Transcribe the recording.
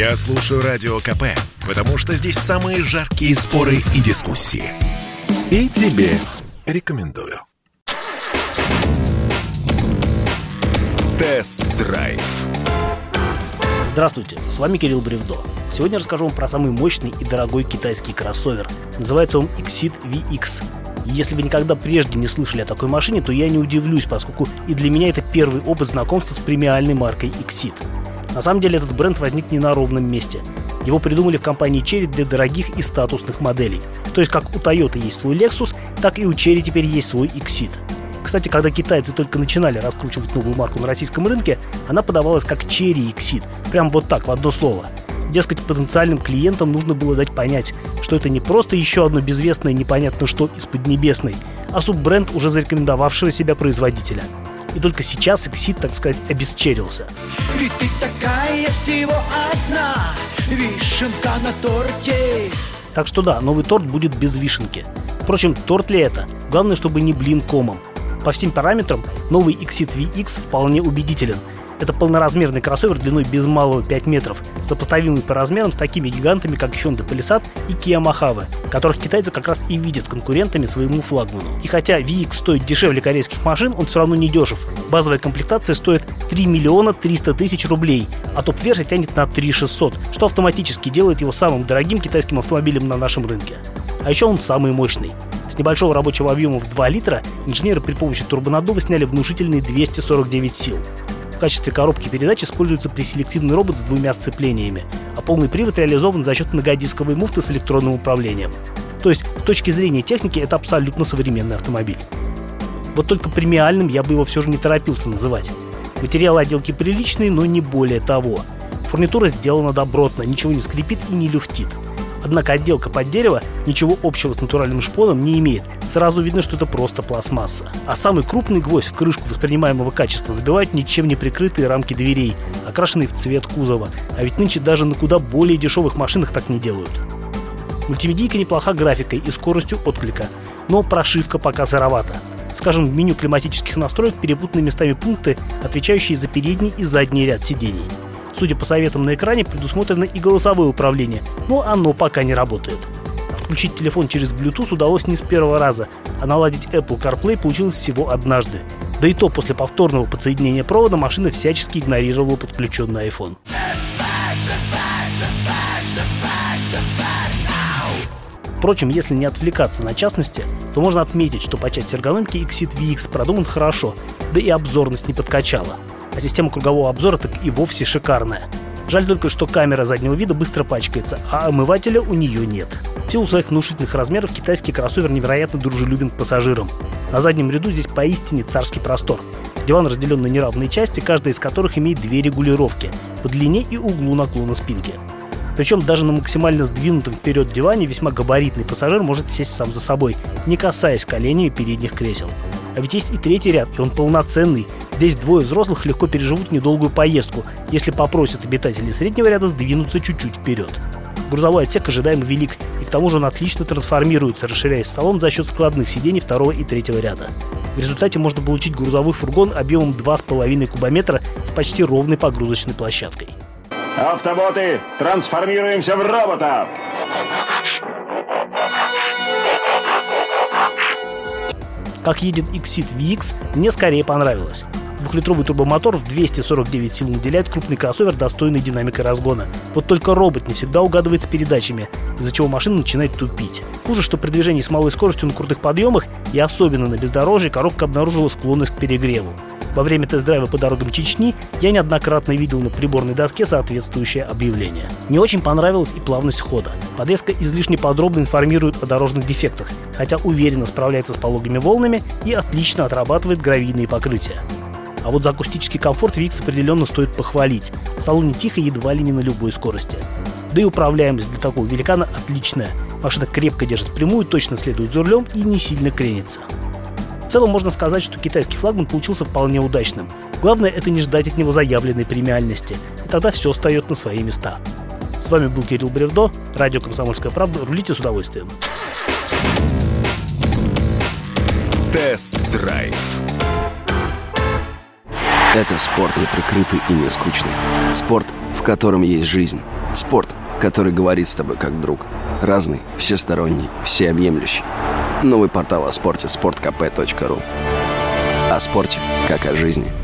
Я слушаю Радио КП, потому что здесь самые жаркие споры и дискуссии. И тебе рекомендую. Тест-драйв. Здравствуйте, с вами Кирилл Бревдо. Сегодня расскажу вам про самый мощный и дорогой китайский кроссовер. Называется он Exit VX. Если вы никогда прежде не слышали о такой машине, то я не удивлюсь, поскольку и для меня это первый опыт знакомства с премиальной маркой Exit. На самом деле этот бренд возник не на ровном месте. Его придумали в компании Cherry для дорогих и статусных моделей. То есть как у Toyota есть свой Lexus, так и у Cherry теперь есть свой Exit. Кстати, когда китайцы только начинали раскручивать новую марку на российском рынке, она подавалась как Cherry Exit. Прям вот так, в одно слово. Дескать, потенциальным клиентам нужно было дать понять, что это не просто еще одно безвестное непонятно что из Поднебесной, а суббренд уже зарекомендовавшего себя производителя. И только сейчас Exit, так сказать, обесчерился. Ведь ты такая всего одна Вишенка на торте Так что да, новый торт будет без вишенки. Впрочем, торт ли это? Главное, чтобы не блин комом. По всем параметрам новый Exit VX вполне убедителен. Это полноразмерный кроссовер длиной без малого 5 метров, сопоставимый по размерам с такими гигантами, как Hyundai Palisade и Kia Mojave, которых китайцы как раз и видят конкурентами своему флагману. И хотя VX стоит дешевле корейских машин, он все равно не дешев. Базовая комплектация стоит 3 миллиона 300 тысяч рублей, а топ-версия тянет на 3 600, что автоматически делает его самым дорогим китайским автомобилем на нашем рынке. А еще он самый мощный. С небольшого рабочего объема в 2 литра инженеры при помощи турбонаддува сняли внушительные 249 сил. Качестве коробки передач используется преселективный робот с двумя сцеплениями, а полный привод реализован за счет многодисковой муфты с электронным управлением. То есть, с точки зрения техники, это абсолютно современный автомобиль. Вот только премиальным я бы его все же не торопился называть. Материалы отделки приличные, но не более того. Фурнитура сделана добротно, ничего не скрипит и не люфтит. Однако отделка под дерево ничего общего с натуральным шпоном не имеет. Сразу видно, что это просто пластмасса. А самый крупный гвоздь в крышку воспринимаемого качества забивают ничем не прикрытые рамки дверей, окрашенные в цвет кузова. А ведь нынче даже на куда более дешевых машинах так не делают. Мультимедийка неплоха графикой и скоростью отклика, но прошивка пока сыровата. Скажем, в меню климатических настроек перепутаны местами пункты, отвечающие за передний и задний ряд сидений. Судя по советам на экране, предусмотрено и голосовое управление, но оно пока не работает. Отключить телефон через Bluetooth удалось не с первого раза, а наладить Apple CarPlay получилось всего однажды. Да и то после повторного подсоединения провода машина всячески игнорировала подключенный iPhone. Впрочем, если не отвлекаться на частности, то можно отметить, что по части эргономики Exit VX продуман хорошо, да и обзорность не подкачала. А система кругового обзора так и вовсе шикарная. Жаль только, что камера заднего вида быстро пачкается, а омывателя у нее нет. В силу своих внушительных размеров китайский кроссовер невероятно дружелюбен к пассажирам. На заднем ряду здесь поистине царский простор. Диван разделен на неравные части, каждая из которых имеет две регулировки по длине и углу наклона спинки. Причем даже на максимально сдвинутом вперед диване весьма габаритный пассажир может сесть сам за собой, не касаясь коленями передних кресел. А ведь есть и третий ряд, и он полноценный. Здесь двое взрослых легко переживут недолгую поездку, если попросят обитатели среднего ряда сдвинуться чуть-чуть вперед. Грузовой отсек ожидаемо велик, и к тому же он отлично трансформируется, расширяясь салон за счет складных сидений второго и третьего ряда. В результате можно получить грузовой фургон объемом 2,5 кубометра с почти ровной погрузочной площадкой. Автоботы, трансформируемся в роботов! Как едет Exit VX, мне скорее понравилось. Двухлитровый турбомотор в 249 сил наделяет крупный кроссовер достойной динамикой разгона. Вот только робот не всегда угадывает с передачами, из-за чего машина начинает тупить. Хуже, что при движении с малой скоростью на крутых подъемах и особенно на бездорожье коробка обнаружила склонность к перегреву. Во время тест-драйва по дорогам Чечни я неоднократно видел на приборной доске соответствующее объявление. Не очень понравилась и плавность хода. Подвеска излишне подробно информирует о дорожных дефектах, хотя уверенно справляется с пологими волнами и отлично отрабатывает гравийные покрытия. А вот за акустический комфорт VX определенно стоит похвалить. В салоне тихо едва ли не на любой скорости. Да и управляемость для такого великана отличная. Машина крепко держит прямую, точно следует за рулем и не сильно кренится. В целом можно сказать, что китайский флагман получился вполне удачным. Главное это не ждать от него заявленной премиальности, и тогда все встает на свои места. С вами был Кирилл Бревдо, радио «Комсомольская правда». Рулите с удовольствием. Тест-драйв. Это спорт неприкрытый и не скучный. Спорт, в котором есть жизнь. Спорт, который говорит с тобой как друг. Разный, всесторонний, всеобъемлющий. Новый портал о спорте – sportkp.ru О спорте, как о жизни –